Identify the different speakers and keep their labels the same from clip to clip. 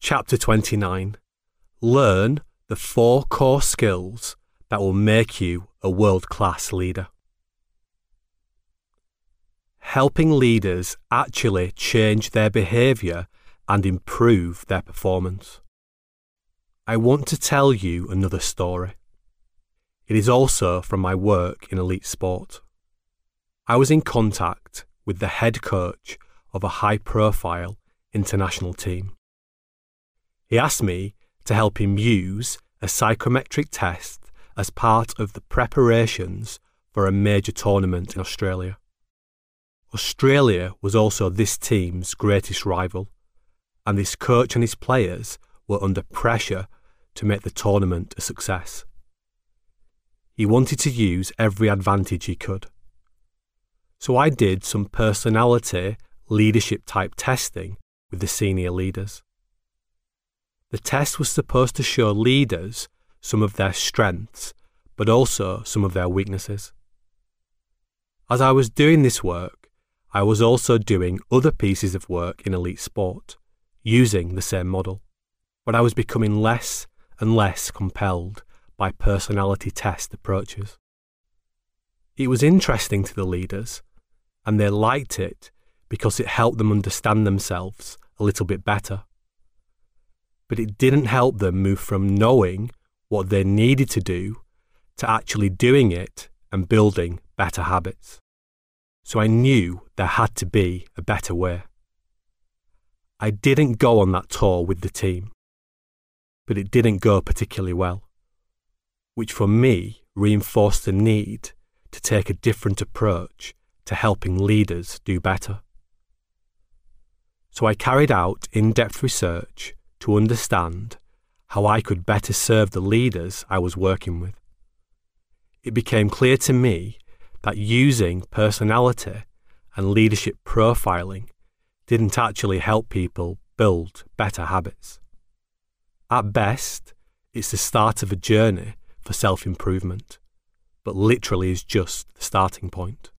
Speaker 1: Chapter 29 Learn the four core skills that will make you a world class leader. Helping leaders actually change their behaviour and improve their performance. I want to tell you another story. It is also from my work in elite sport. I was in contact with the head coach of a high profile international team. He asked me to help him use a psychometric test as part of the preparations for a major tournament in Australia. Australia was also this team's greatest rival, and this coach and his players were under pressure to make the tournament a success. He wanted to use every advantage he could. So I did some personality leadership type testing with the senior leaders. The test was supposed to show leaders some of their strengths, but also some of their weaknesses. As I was doing this work, I was also doing other pieces of work in elite sport, using the same model. But I was becoming less and less compelled by personality test approaches. It was interesting to the leaders, and they liked it because it helped them understand themselves a little bit better but it didn't help them move from knowing what they needed to do to actually doing it and building better habits. So I knew there had to be a better way. I didn't go on that tour with the team, but it didn't go particularly well, which for me reinforced the need to take a different approach to helping leaders do better. So I carried out in depth research to understand how I could better serve the leaders I was working with. It became clear to me that using personality and leadership profiling didn't actually help people build better habits. At best, it's the start of a journey for self improvement, but literally is just the starting point.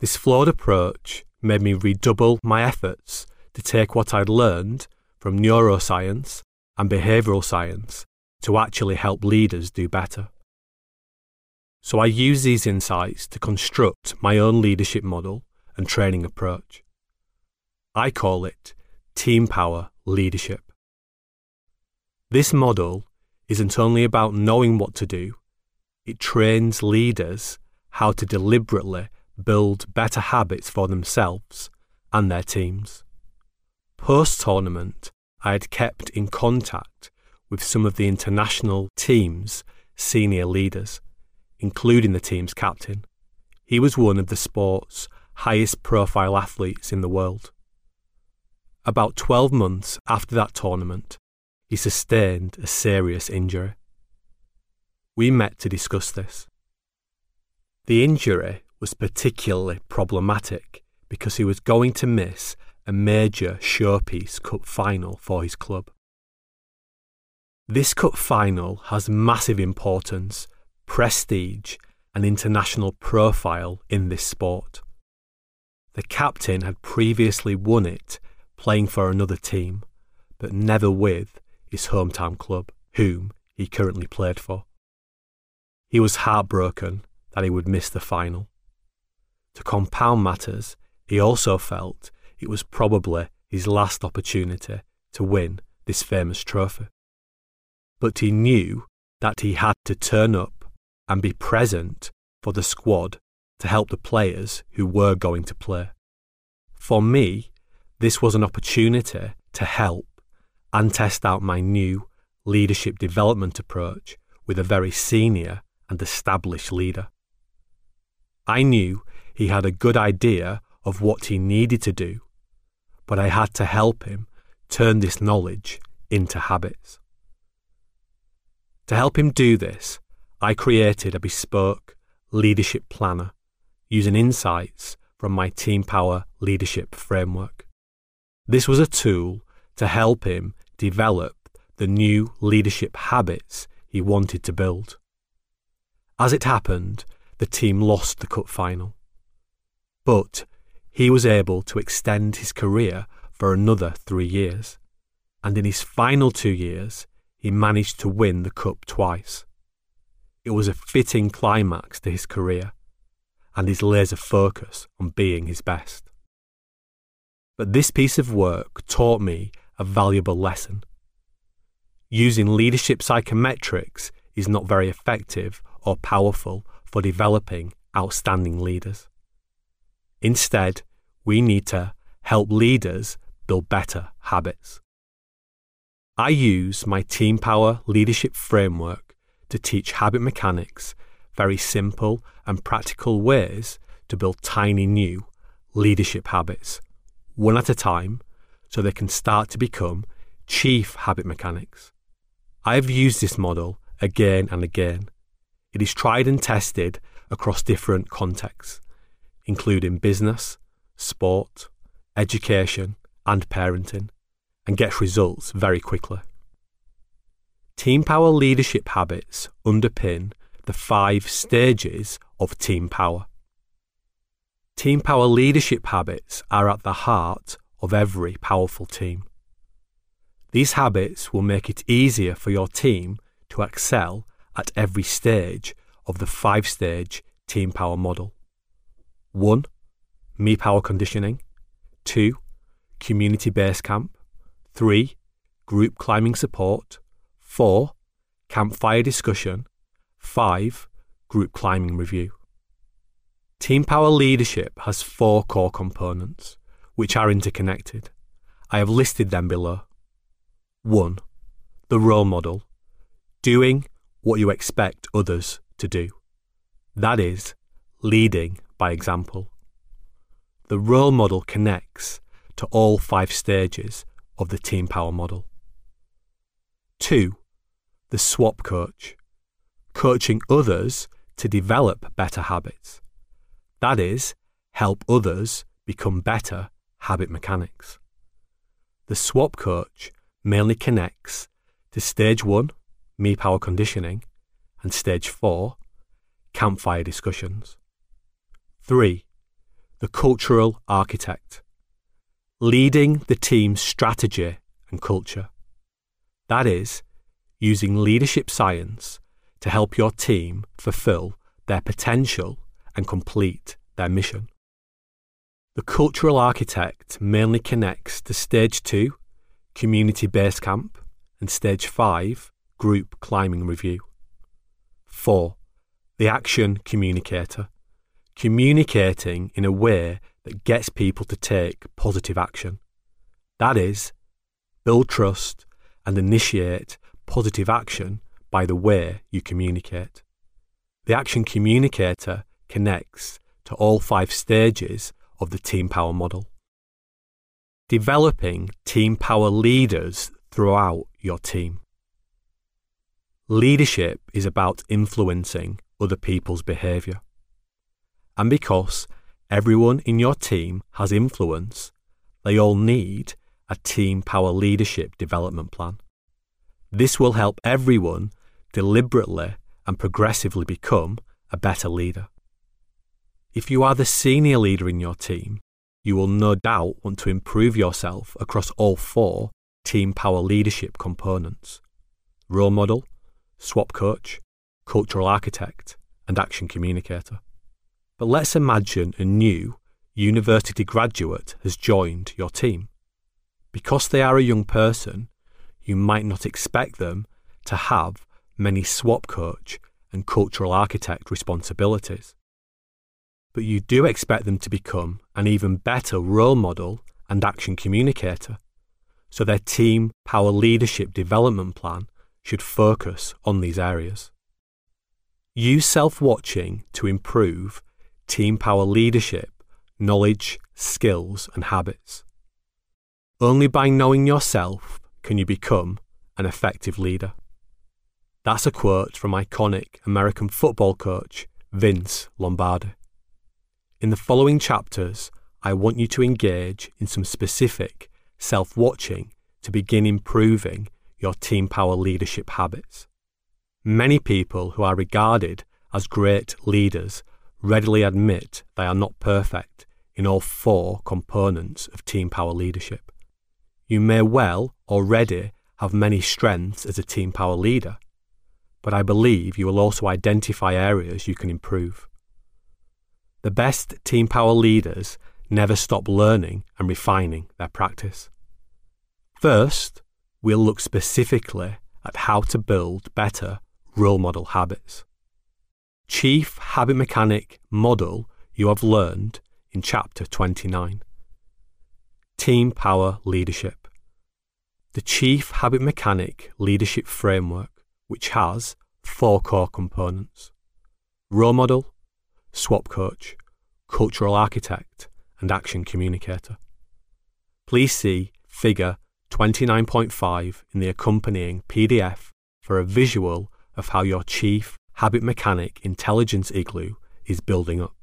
Speaker 1: This flawed approach made me redouble my efforts to take what I'd learned from neuroscience and behavioral science to actually help leaders do better. So I use these insights to construct my own leadership model and training approach. I call it Team Power Leadership. This model isn't only about knowing what to do, it trains leaders how to deliberately build better habits for themselves and their teams. Post tournament, I had kept in contact with some of the international team's senior leaders, including the team's captain. He was one of the sport's highest profile athletes in the world. About 12 months after that tournament, he sustained a serious injury. We met to discuss this. The injury was particularly problematic because he was going to miss a major Showpiece Cup final for his club. This cup final has massive importance, prestige, and international profile in this sport. The captain had previously won it playing for another team, but never with his hometown club, whom he currently played for. He was heartbroken that he would miss the final. To compound matters, he also felt it was probably his last opportunity to win this famous trophy. But he knew that he had to turn up and be present for the squad to help the players who were going to play. For me, this was an opportunity to help and test out my new leadership development approach with a very senior and established leader. I knew he had a good idea of what he needed to do but I had to help him turn this knowledge into habits. To help him do this, I created a bespoke leadership planner using insights from my Team Power leadership framework. This was a tool to help him develop the new leadership habits he wanted to build. As it happened, the team lost the cup final. But he was able to extend his career for another three years. and in his final two years, he managed to win the Cup twice. It was a fitting climax to his career and his laser focus on being his best. But this piece of work taught me a valuable lesson. Using leadership psychometrics is not very effective or powerful for developing outstanding leaders. Instead, we need to help leaders build better habits. I use my Team Power leadership framework to teach habit mechanics, very simple and practical ways to build tiny new leadership habits, one at a time, so they can start to become chief habit mechanics. I have used this model again and again. It is tried and tested across different contexts, including business, sport, education, and parenting, and gets results very quickly. Team Power leadership habits underpin the five stages of Team Power. Team Power leadership habits are at the heart of every powerful team. These habits will make it easier for your team to excel at every stage of the five stage Team Power model. 1. Me Power Conditioning. 2. Community Base Camp. 3. Group Climbing Support. 4. Campfire Discussion. 5. Group Climbing Review. Team Power Leadership has four core components, which are interconnected. I have listed them below. 1. The role model. Doing what you expect others to do. That is, leading by example. The role model connects to all five stages of the Team Power model. 2. The swap coach, coaching others to develop better habits. That is, help others become better habit mechanics. The swap coach mainly connects to stage one, me power conditioning, and stage four, campfire discussions. 3. The cultural architect, leading the team's strategy and culture. That is, using leadership science to help your team fulfill their potential and complete their mission. The cultural architect mainly connects to Stage 2, Community Base Camp, and Stage 5, Group Climbing Review. 4. The Action Communicator, communicating in a way that gets people to take positive action. That is, build trust and initiate positive action by the way you communicate. The action communicator connects to all five stages of the Team Power model. Developing Team Power leaders throughout your team. Leadership is about influencing other people's behaviour. And because everyone in your team has influence, they all need a Team Power leadership development plan. This will help everyone deliberately and progressively become a better leader. If you are the senior leader in your team, you will no doubt want to improve yourself across all four team power leadership components role model, swap coach, cultural architect, and action communicator. But let's imagine a new university graduate has joined your team. Because they are a young person, you might not expect them to have many swap coach and cultural architect responsibilities but you do expect them to become an even better role model and action communicator. So their team power leadership development plan should focus on these areas. Use self watching to improve team power leadership, knowledge, skills, and habits. Only by knowing yourself can you become an effective leader. That's a quote from iconic American football coach Vince Lombardi. In the following chapters, I want you to engage in some specific self watching to begin improving your team power leadership habits. Many people who are regarded as great leaders readily admit they are not perfect in all four components of team power leadership. You may well already have many strengths as a team power leader, but I believe you will also identify areas you can improve. The best team power leaders never stop learning and refining their practice. First, we'll look specifically at how to build better role model habits. Chief Habit Mechanic model you have learned in Chapter 29. Team Power Leadership. The Chief Habit Mechanic Leadership Framework, which has four core components role model, swap coach, cultural architect, and action communicator. Please see Figure 29.5 in the accompanying PDF for a visual of how your chief habit mechanic intelligence igloo is building up.